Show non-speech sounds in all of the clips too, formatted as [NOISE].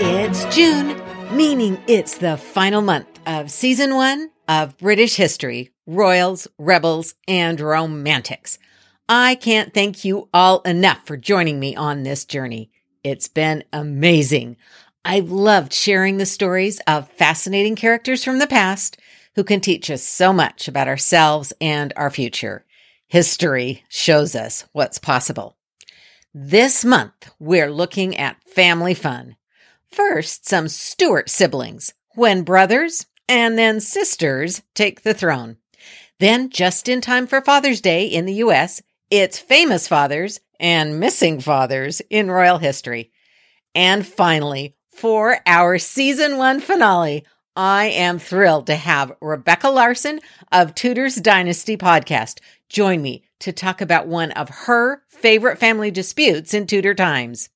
It's June, meaning it's the final month of season one of British history, royals, rebels, and romantics. I can't thank you all enough for joining me on this journey. It's been amazing. I've loved sharing the stories of fascinating characters from the past who can teach us so much about ourselves and our future. History shows us what's possible. This month, we're looking at family fun. First, some Stuart siblings, when brothers and then sisters take the throne. Then, just in time for Father's Day in the US, it's famous fathers and missing fathers in royal history. And finally, for our season one finale, I am thrilled to have Rebecca Larson of Tudor's Dynasty podcast join me to talk about one of her favorite family disputes in Tudor times.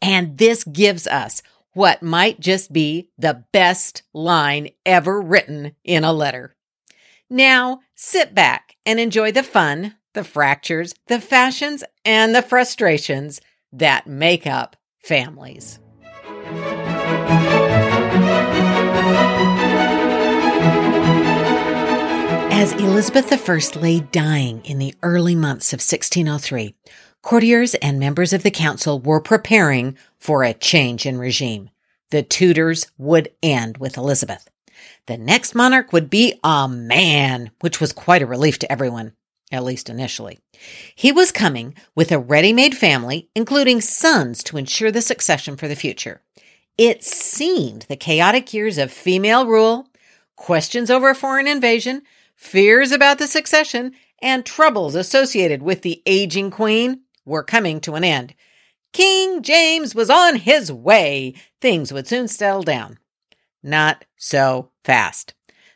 And this gives us what might just be the best line ever written in a letter. Now, sit back and enjoy the fun, the fractures, the fashions, and the frustrations that make up families. As Elizabeth I lay dying in the early months of 1603, courtiers and members of the council were preparing for a change in regime. The Tudors would end with Elizabeth. The next monarch would be a man, which was quite a relief to everyone, at least initially. He was coming with a ready made family, including sons to ensure the succession for the future. It seemed the chaotic years of female rule, questions over foreign invasion, fears about the succession, and troubles associated with the aging queen were coming to an end. King James was on his way. Things would soon settle down. Not so fast.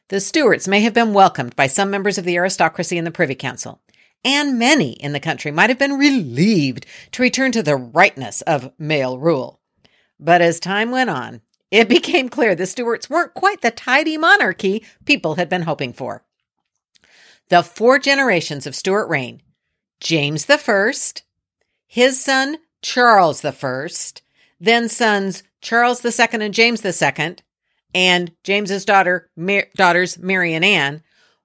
The Stuarts may have been welcomed by some members of the aristocracy in the Privy Council, and many in the country might have been relieved to return to the rightness of male rule. But as time went on, it [LAUGHS] became clear the Stuarts weren't quite the tidy monarchy people had been hoping for. The four generations of Stuart reign James I, his son Charles I, then sons Charles II and James II, and James's daughter, Mar- daughters Mary and Anne,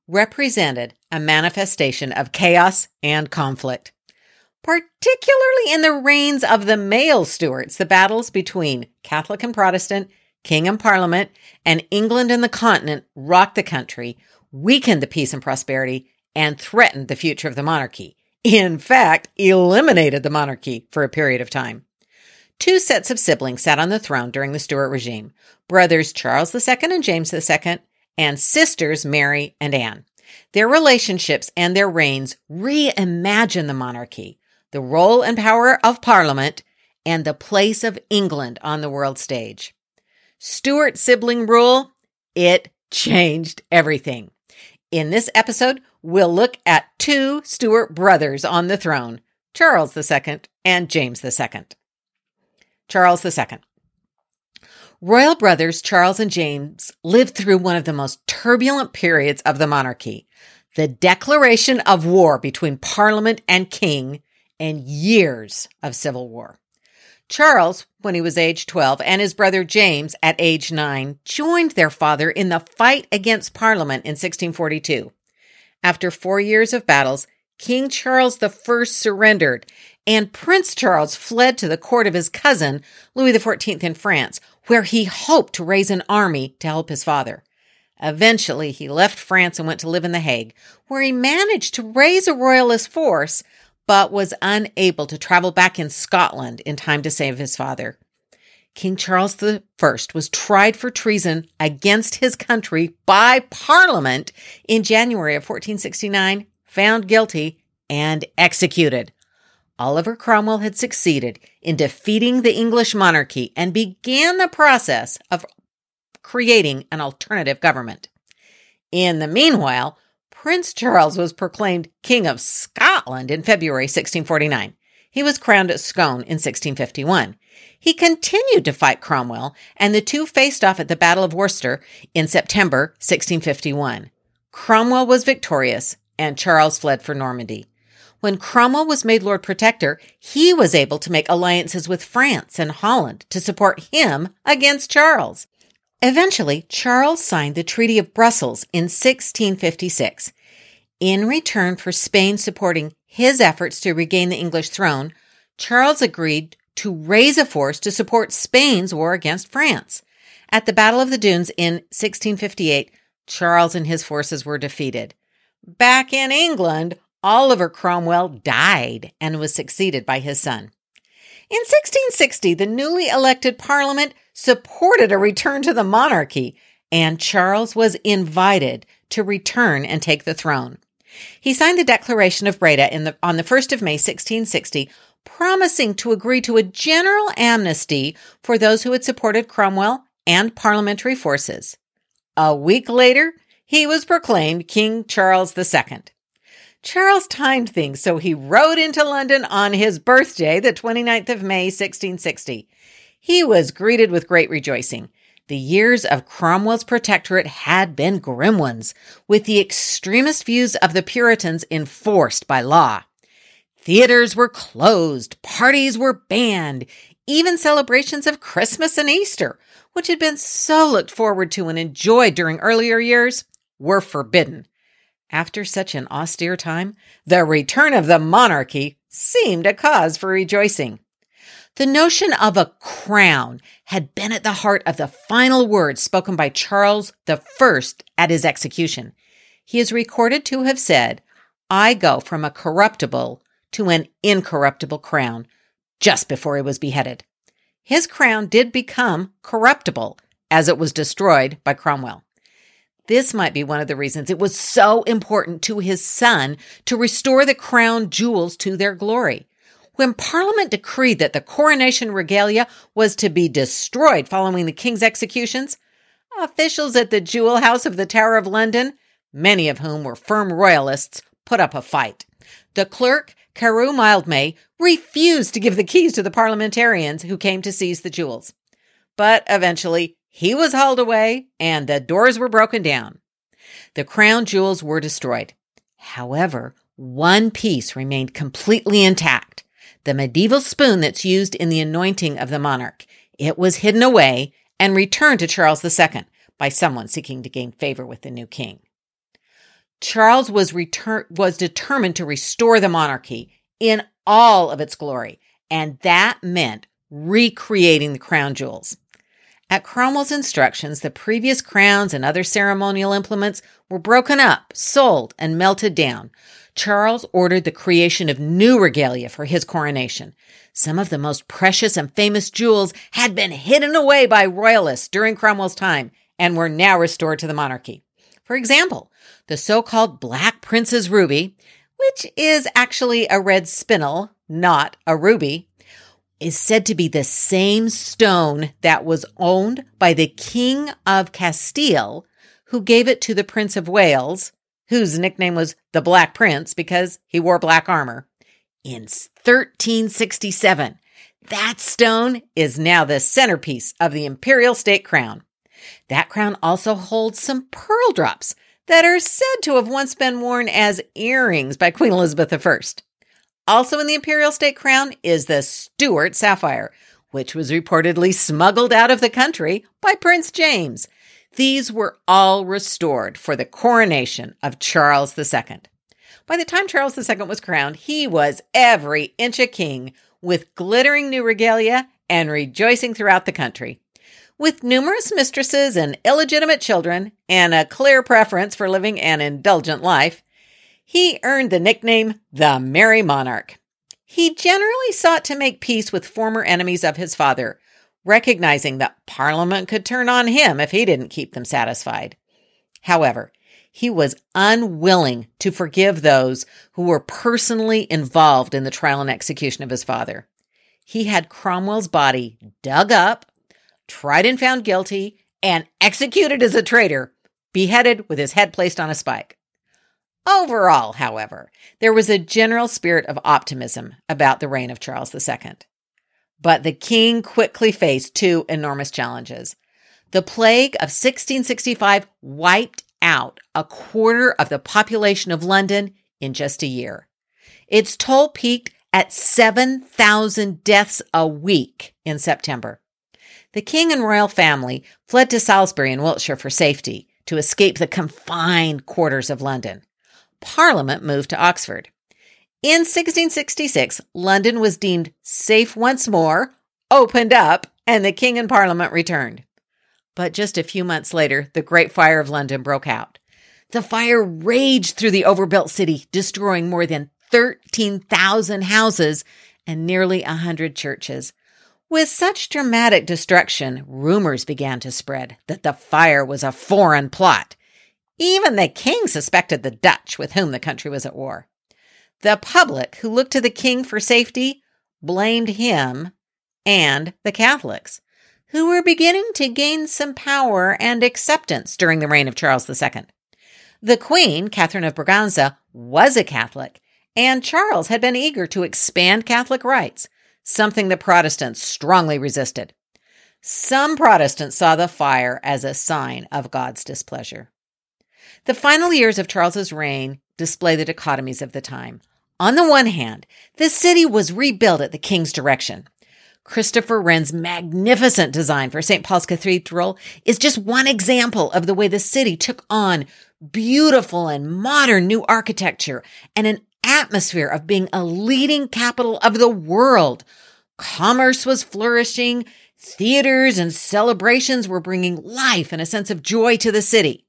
represented a manifestation of chaos and conflict. Particularly in the reigns of the male Stuarts, the battles between Catholic and Protestant, king and parliament, and England and the continent rocked the country, weakened the peace and prosperity, and threatened the future of the monarchy. In fact, eliminated the monarchy for a period of time. Two sets of siblings sat on the throne during the Stuart regime brothers Charles II and James II, and sisters Mary and Anne. Their relationships and their reigns reimagine the monarchy, the role and power of Parliament, and the place of England on the world stage. Stuart sibling rule, it changed everything. In this episode, we'll look at two Stuart brothers on the throne Charles II and James II. Charles II. Royal brothers Charles and James lived through one of the most turbulent periods of the monarchy the declaration of war between Parliament and King, and years of civil war. Charles, when he was age 12, and his brother James at age 9, joined their father in the fight against Parliament in 1642. After four years of battles, King Charles I surrendered and Prince Charles fled to the court of his cousin, Louis XIV, in France, where he hoped to raise an army to help his father. Eventually, he left France and went to live in The Hague, where he managed to raise a royalist force, but was unable to travel back in Scotland in time to save his father. King Charles I was tried for treason against his country by Parliament in January of 1469, found guilty, and executed. Oliver Cromwell had succeeded in defeating the English monarchy and began the process of creating an alternative government. In the meanwhile, Prince Charles was proclaimed King of Scotland in February 1649. He was crowned at Scone in 1651. He continued to fight Cromwell, and the two faced off at the Battle of Worcester in September 1651. Cromwell was victorious, and Charles fled for Normandy. When Cromwell was made Lord Protector, he was able to make alliances with France and Holland to support him against Charles. Eventually, Charles signed the Treaty of Brussels in 1656. In return for Spain supporting his efforts to regain the English throne, Charles agreed to raise a force to support Spain's war against France. At the Battle of the Dunes in 1658, Charles and his forces were defeated. Back in England, Oliver Cromwell died and was succeeded by his son. In 1660, the newly elected parliament supported a return to the monarchy, and Charles was invited to return and take the throne. He signed the Declaration of Breda the, on the 1st of May 1660, promising to agree to a general amnesty for those who had supported Cromwell and parliamentary forces. A week later, he was proclaimed King Charles II. Charles timed things so he rode into London on his birthday, the 29th of May, 1660. He was greeted with great rejoicing. The years of Cromwell's protectorate had been grim ones, with the extremist views of the Puritans enforced by law. Theaters were closed, parties were banned, even celebrations of Christmas and Easter, which had been so looked forward to and enjoyed during earlier years, were forbidden. After such an austere time, the return of the monarchy seemed a cause for rejoicing. The notion of a crown had been at the heart of the final words spoken by Charles I at his execution. He is recorded to have said, I go from a corruptible to an incorruptible crown, just before he was beheaded. His crown did become corruptible as it was destroyed by Cromwell. This might be one of the reasons it was so important to his son to restore the crown jewels to their glory. When Parliament decreed that the coronation regalia was to be destroyed following the king's executions, officials at the Jewel House of the Tower of London, many of whom were firm royalists, put up a fight. The clerk, Carew Mildmay, refused to give the keys to the parliamentarians who came to seize the jewels. But eventually, he was hauled away and the doors were broken down. The crown jewels were destroyed. However, one piece remained completely intact the medieval spoon that's used in the anointing of the monarch. It was hidden away and returned to Charles II by someone seeking to gain favor with the new king. Charles was was determined to restore the monarchy in all of its glory, and that meant recreating the crown jewels. At Cromwell's instructions, the previous crowns and other ceremonial implements were broken up, sold, and melted down, Charles ordered the creation of new regalia for his coronation. Some of the most precious and famous jewels had been hidden away by royalists during Cromwell's time and were now restored to the monarchy. For example, the so-called Black Prince's ruby, which is actually a red spinel, not a ruby, is said to be the same stone that was owned by the King of Castile, who gave it to the Prince of Wales whose nickname was the Black Prince because he wore black armor, in 1367. That stone is now the centerpiece of the imperial state crown. That crown also holds some pearl drops that are said to have once been worn as earrings by Queen Elizabeth I. Also in the imperial state crown is the Stuart sapphire, which was reportedly smuggled out of the country by Prince James these were all restored for the coronation of Charles II. By the time Charles II was crowned, he was every inch a king with glittering new regalia and rejoicing throughout the country. With numerous mistresses and illegitimate children and a clear preference for living an indulgent life, he earned the nickname the Merry Monarch. He generally sought to make peace with former enemies of his father, recognizing that Parliament could turn on him if he didn't keep them satisfied. However, he was unwilling to forgive those who were personally involved in the trial and execution of his father. He had Cromwell's body dug up, tried and found guilty, and executed as a traitor, beheaded with his head placed on a spike. Overall, however, there was a general spirit of optimism about the reign of Charles II. But the king quickly faced two enormous challenges. The plague of 1665 wiped out a quarter of the population of London in just a year. Its toll peaked at 7,000 deaths a week in September. The king and royal family fled to Salisbury in Wiltshire for safety to escape the confined quarters of London. Parliament moved to Oxford. In 1666, London was deemed safe once more, opened up, and the king and parliament returned. But just a few months later, the Great Fire of London broke out. The fire raged through the overbuilt city, destroying more than 13,000 houses and nearly a 100 churches. With such dramatic destruction, rumors began to spread that the fire was a foreign plot. Even the king suspected the Dutch, with whom the country was at war. The public, who looked to the king for safety, blamed him and the Catholics who were beginning to gain some power and acceptance during the reign of Charles II. The Queen, Catherine of Braganza, was a Catholic, and Charles had been eager to expand Catholic rights, something the Protestants strongly resisted. Some Protestants saw the fire as a sign of God's displeasure. The final years of Charles's reign display the dichotomies of the time. On the one hand, the city was rebuilt at the king's direction. Christopher Wren's magnificent design for St. Paul's Cathedral is just one example of the way the city took on beautiful and modern new architecture and an atmosphere of being a leading capital of the world. Commerce was flourishing. Theaters and celebrations were bringing life and a sense of joy to the city.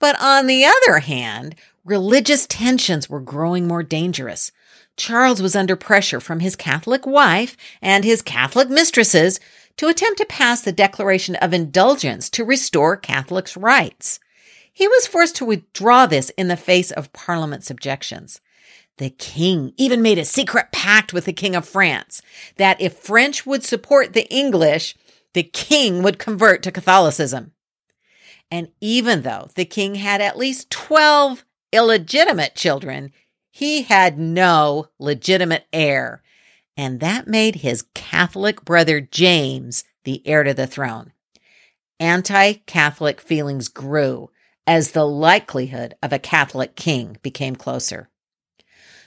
But on the other hand, religious tensions were growing more dangerous. Charles was under pressure from his Catholic wife and his Catholic mistresses to attempt to pass the Declaration of Indulgence to restore Catholics' rights. He was forced to withdraw this in the face of Parliament's objections. The king even made a secret pact with the King of France that if French would support the English, the king would convert to Catholicism. And even though the king had at least 12 illegitimate children, he had no legitimate heir, and that made his Catholic brother James the heir to the throne. Anti Catholic feelings grew as the likelihood of a Catholic king became closer.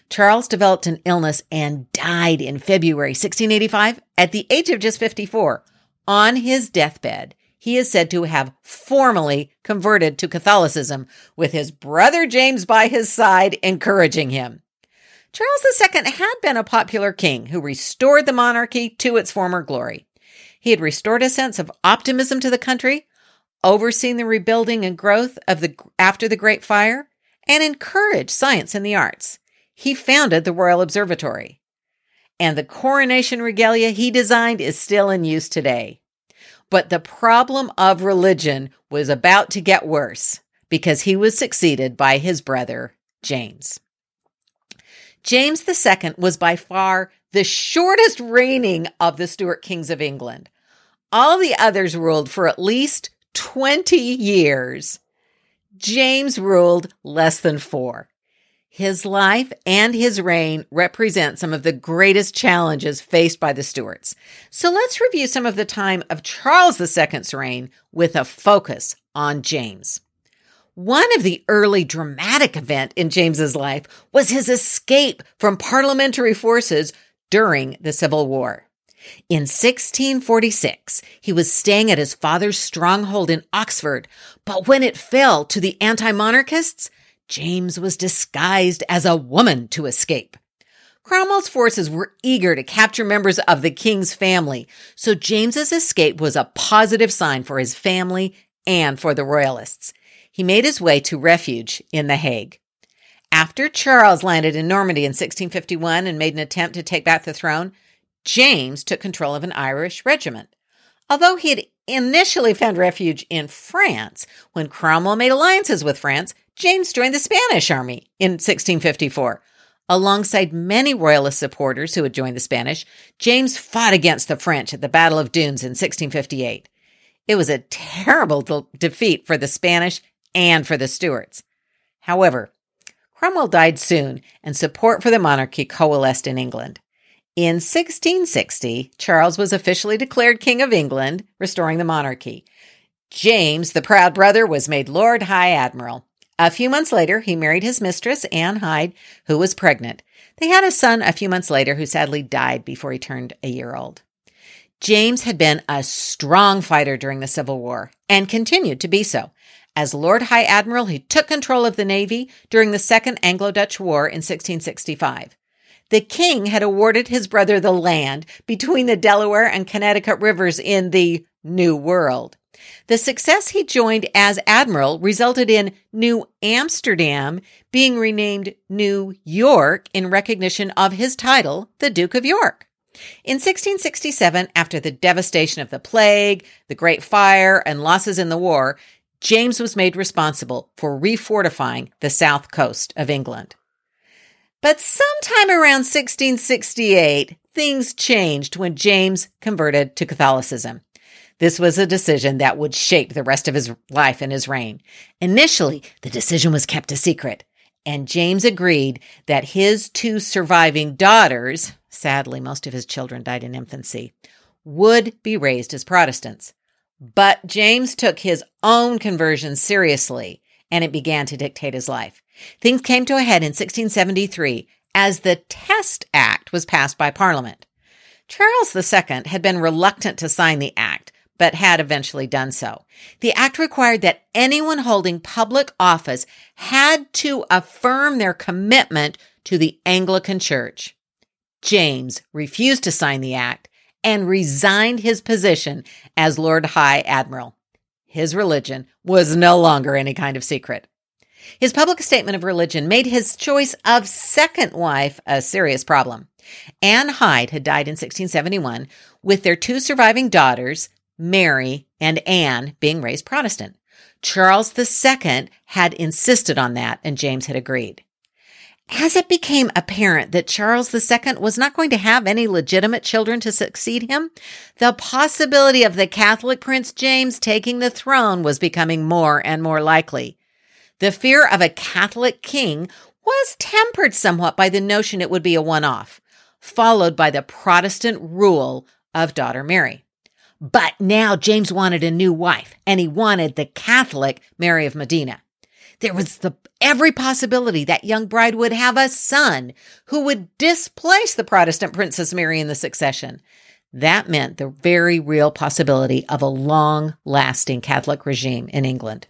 Charles developed an illness and died in February 1685 at the age of just 54. On his deathbed, he is said to have formally converted to Catholicism, with his brother James by his side encouraging him. Charles II had been a popular king who restored the monarchy to its former glory. He had restored a sense of optimism to the country, overseen the rebuilding and growth of the after the Great Fire, and encouraged science and the arts. He founded the Royal Observatory. And the coronation regalia he designed is still in use today. But the problem of religion was about to get worse because he was succeeded by his brother, James. James II was by far the shortest reigning of the Stuart kings of England. All the others ruled for at least 20 years. James ruled less than four. His life and his reign represent some of the greatest challenges faced by the Stuarts. So let's review some of the time of Charles II's reign with a focus on James. One of the early dramatic event in James's life was his escape from parliamentary forces during the Civil War. In 1646, he was staying at his father's stronghold in Oxford, but when it fell to the anti-monarchists, James was disguised as a woman to escape. Cromwell's forces were eager to capture members of the king's family, so James's escape was a positive sign for his family and for the royalists. He made his way to refuge in The Hague. After Charles landed in Normandy in 1651 and made an attempt to take back the throne, James took control of an Irish regiment. Although he had initially found refuge in France, when Cromwell made alliances with France, James joined the Spanish army in 1654. Alongside many royalist supporters who had joined the Spanish, James fought against the French at the Battle of Dunes in 1658. It was a terrible de- defeat for the Spanish and for the Stuarts. However, Cromwell died soon, and support for the monarchy coalesced in England. In 1660, Charles was officially declared King of England, restoring the monarchy. James, the proud brother, was made Lord High Admiral. A few months later, he married his mistress, Anne Hyde, who was pregnant. They had a son a few months later who sadly died before he turned a year old. James had been a strong fighter during the Civil War and continued to be so. As Lord High Admiral, he took control of the Navy during the Second Anglo Dutch War in 1665. The king had awarded his brother the land between the Delaware and Connecticut rivers in the New World. The success he joined as admiral resulted in New Amsterdam being renamed New York in recognition of his title, the Duke of York. In 1667, after the devastation of the plague, the Great Fire, and losses in the war, James was made responsible for refortifying the south coast of England. But sometime around 1668, things changed when James converted to Catholicism. This was a decision that would shape the rest of his life and his reign. Initially, the decision was kept a secret, and James agreed that his two surviving daughters, sadly, most of his children died in infancy, would be raised as Protestants. But James took his own conversion seriously, and it began to dictate his life. Things came to a head in 1673 as the Test Act was passed by Parliament. Charles II had been reluctant to sign the act but had eventually done so. The act required that anyone holding public office had to affirm their commitment to the Anglican Church. James refused to sign the act and resigned his position as Lord High Admiral. His religion was no longer any kind of secret. His public statement of religion made his choice of second wife a serious problem. Anne Hyde had died in 1671 with their two surviving daughters, Mary, and Anne being raised Protestant. Charles II had insisted on that, and James had agreed. As it became apparent that Charles II was not going to have any legitimate children to succeed him, the possibility of the Catholic Prince James taking the throne was becoming more and more likely. The fear of a Catholic king was tempered somewhat by the notion it would be a one off, followed by the Protestant rule of daughter Mary. But now James wanted a new wife, and he wanted the Catholic Mary of Modena. There was the every possibility that young bride would have a son who would displace the Protestant Princess Mary in the succession. That meant the very real possibility of a long lasting Catholic regime in England.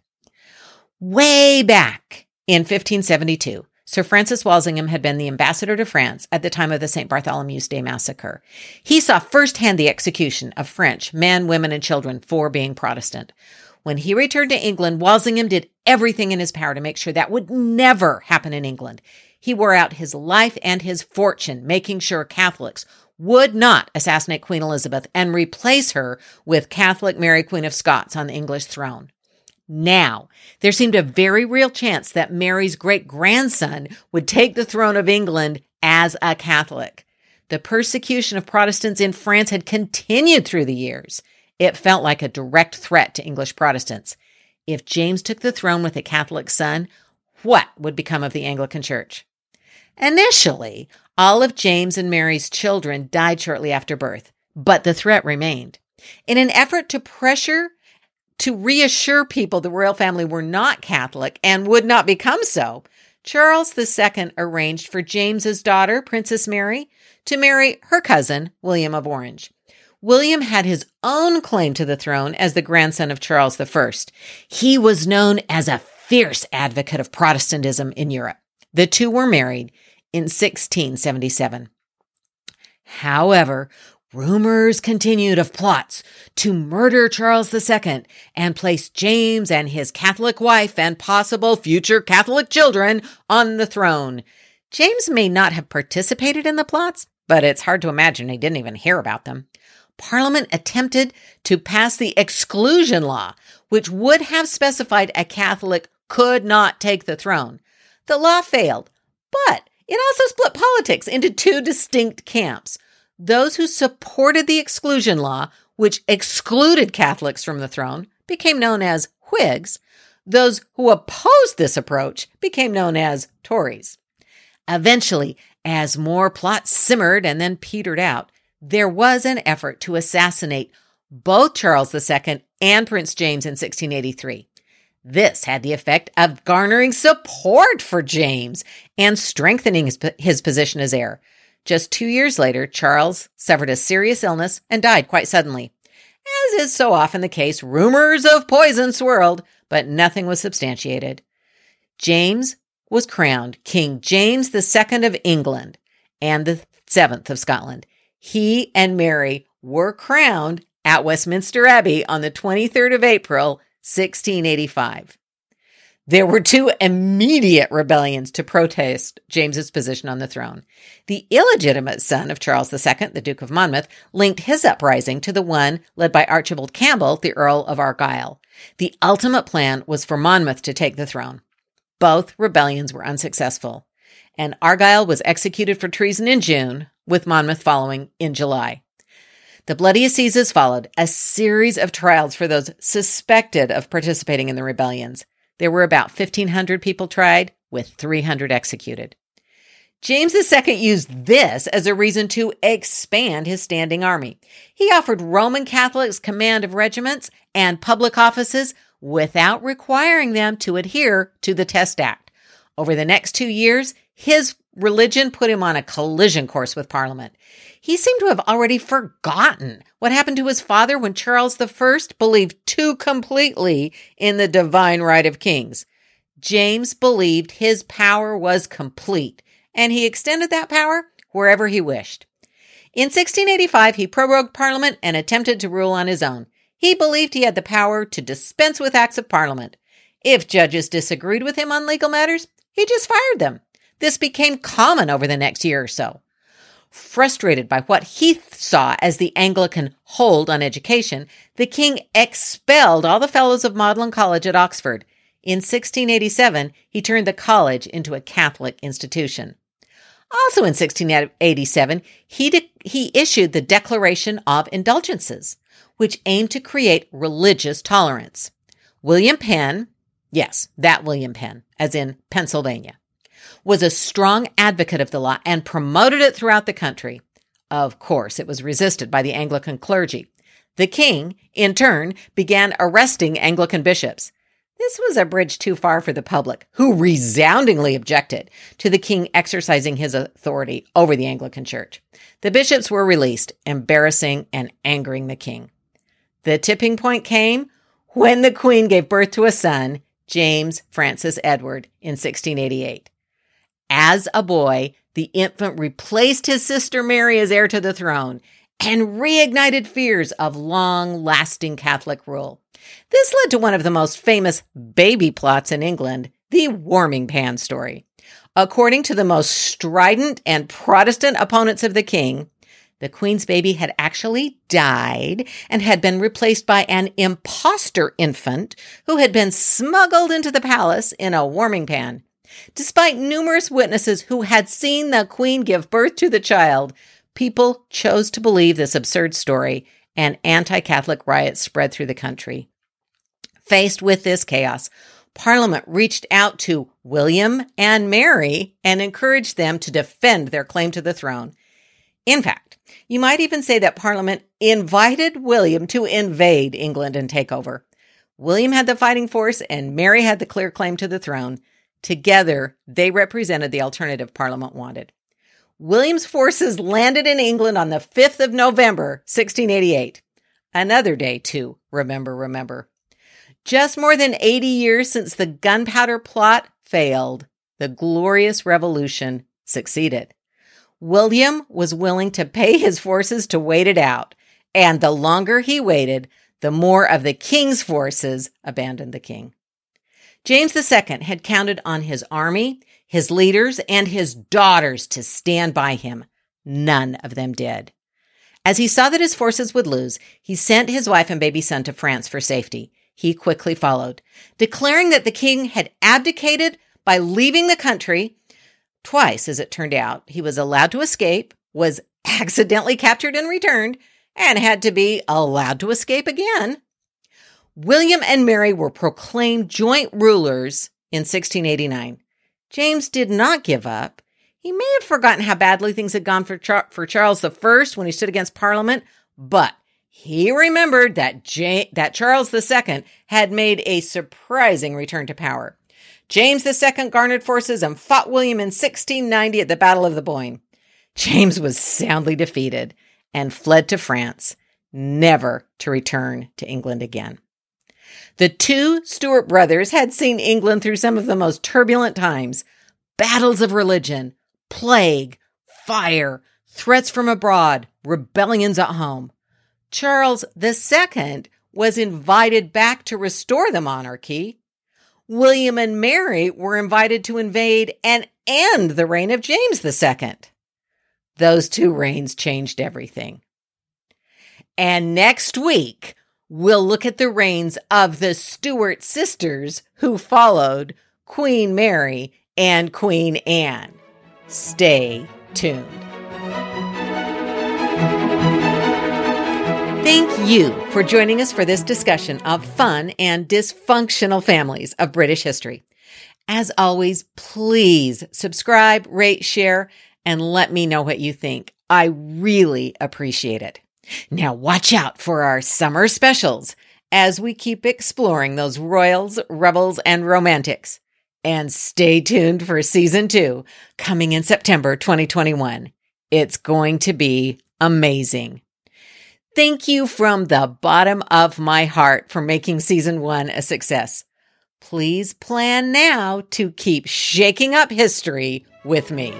Way back in 1572, Sir Francis Walsingham had been the ambassador to France at the time of the St. Bartholomew's Day massacre. He saw firsthand the execution of French men, women, and children for being Protestant. When he returned to England, Walsingham did everything in his power to make sure that would never happen in England. He wore out his life and his fortune making sure Catholics would not assassinate Queen Elizabeth and replace her with Catholic Mary, Queen of Scots, on the English throne. Now, there seemed a very real chance that Mary's great grandson would take the throne of England as a Catholic. The persecution of Protestants in France had continued through the years. It felt like a direct threat to English Protestants. If James took the throne with a Catholic son, what would become of the Anglican Church? Initially, all of James and Mary's children died shortly after birth, but the threat remained. In an effort to pressure to reassure people the royal family were not Catholic and would not become so, Charles II arranged for James's daughter, Princess Mary, to marry her cousin, William of Orange. William had his own claim to the throne as the grandson of Charles I. He was known as a fierce advocate of Protestantism in Europe. The two were married in 1677. However, Rumors continued of plots to murder Charles II and place James and his Catholic wife and possible future Catholic children on the throne. James may not have participated in the plots, but it's hard to imagine he didn't even hear about them. Parliament attempted to pass the exclusion law, which would have specified a Catholic could not take the throne. The law failed, but it also split politics into two distinct camps. Those who supported the exclusion law, which excluded Catholics from the throne, became known as Whigs. Those who opposed this approach became known as Tories. Eventually, as more plots simmered and then petered out, there was an effort to assassinate both Charles II and Prince James in 1683. This had the effect of garnering support for James and strengthening his, his, position as heir. Just two years later, Charles suffered a serious illness and died quite suddenly. As is so often the case, rumors of poison swirled, but nothing was substantiated. James was crowned King James II of England and the seventh of Scotland. He and Mary were crowned at Westminster Abbey on the 23rd of April, 1685. There were two immediate rebellions to protest James's position on the throne. The illegitimate son of Charles II, the Duke of Monmouth, linked his uprising to the one led by Archibald Campbell, the Earl of Argyll. The ultimate plan was for Monmouth to take the throne. Both rebellions were unsuccessful, and Argyll was executed for treason in June, with Monmouth following in July. The bloody assizes followed, a series of trials for those suspected of participating in the rebellions. There were about 1,500 people tried, with 300 executed. James II used this as a reason to expand his standing army. He offered Roman Catholics command of regiments and public offices without requiring them to adhere to the Test Act. Over the next two years, his religion put him on a collision course with Parliament. He seemed to have already forgotten what happened to his father when Charles I believed too completely in the divine right of kings. James believed his power was complete, and he extended that power wherever he wished. In 1685, he prorogued Parliament and attempted to rule on his own. He believed he had the power to dispense with acts of Parliament. If judges disagreed with him on legal matters, he just fired them. This became common over the next year or so. Frustrated by what he saw as the Anglican hold on education, the king expelled all the fellows of Magdalen College at Oxford. In 1687, he turned the college into a Catholic institution. Also in 1687, he, de- he issued the Declaration of Indulgences, which aimed to create religious tolerance. William Penn, yes, that William Penn, as in Pennsylvania, was a strong advocate of the law and promoted it throughout the country. Of course, it was resisted by the Anglican clergy. The king, in turn, began arresting Anglican bishops. This was a bridge too far for the public, who resoundingly objected to the king exercising his authority over the Anglican Church. The bishops were released, embarrassing and angering the king. The tipping point came when the queen gave birth to a son, James Francis Edward, in 1688. As a boy, the infant replaced his sister Mary as heir to the throne and reignited fears of long lasting Catholic rule. This led to one of the most famous baby plots in England, the warming pan story. According to the most strident and Protestant opponents of the king, the queen's baby had actually died and had been replaced by an impostor infant who had been smuggled into the palace in a warming pan. Despite numerous witnesses who had seen the queen give birth to the child, people chose to believe this absurd story and anti Catholic riots spread through the country. Faced with this chaos, Parliament reached out to William and Mary and encouraged them to defend their claim to the throne. In fact, you might even say that Parliament invited William to invade England and take over. William had the fighting force and Mary had the clear claim to the throne. Together, they represented the alternative Parliament wanted. William's forces landed in England on the 5th of November, 1688. Another day to remember, remember. Just more than 80 years since the gunpowder plot failed, the glorious revolution succeeded. William was willing to pay his forces to wait it out, and the longer he waited, the more of the king's forces abandoned the king. James II had counted on his army, his leaders, and his daughters to stand by him. None of them did. As he saw that his forces would lose, he sent his wife and baby son to France for safety. He quickly followed, declaring that the king had abdicated by leaving the country. Twice, as it turned out, he was allowed to escape, was [LAUGHS] accidentally captured and returned, and had to be allowed to escape again. William and Mary were proclaimed joint rulers in 1689. James did not give up. He may have forgotten how badly things had gone for, Char- for Charles I when he stood against Parliament, but he remembered that, J- that Charles II had made a surprising return to power. James II garnered forces and fought William in 1690 at the Battle of the Boyne. James was soundly defeated and fled to France, never to return to England again. The two Stuart brothers had seen England through some of the most turbulent times battles of religion, plague, fire, threats from abroad, rebellions at home. Charles II was invited back to restore the monarchy. William and Mary were invited to invade and end the reign of James II. Those two reigns changed everything. And next week, we'll look at the reigns of the Stuart sisters who followed Queen Mary and Queen Anne. Stay tuned. Thank you for joining us for this discussion of fun and dysfunctional families of British history. As always, please subscribe, rate, share, and let me know what you think. I really appreciate it. Now watch out for our summer specials as we keep exploring those royals, rebels, and romantics. And stay tuned for season two coming in September 2021. It's going to be amazing. Thank you from the bottom of my heart for making season one a success. Please plan now to keep shaking up history with me.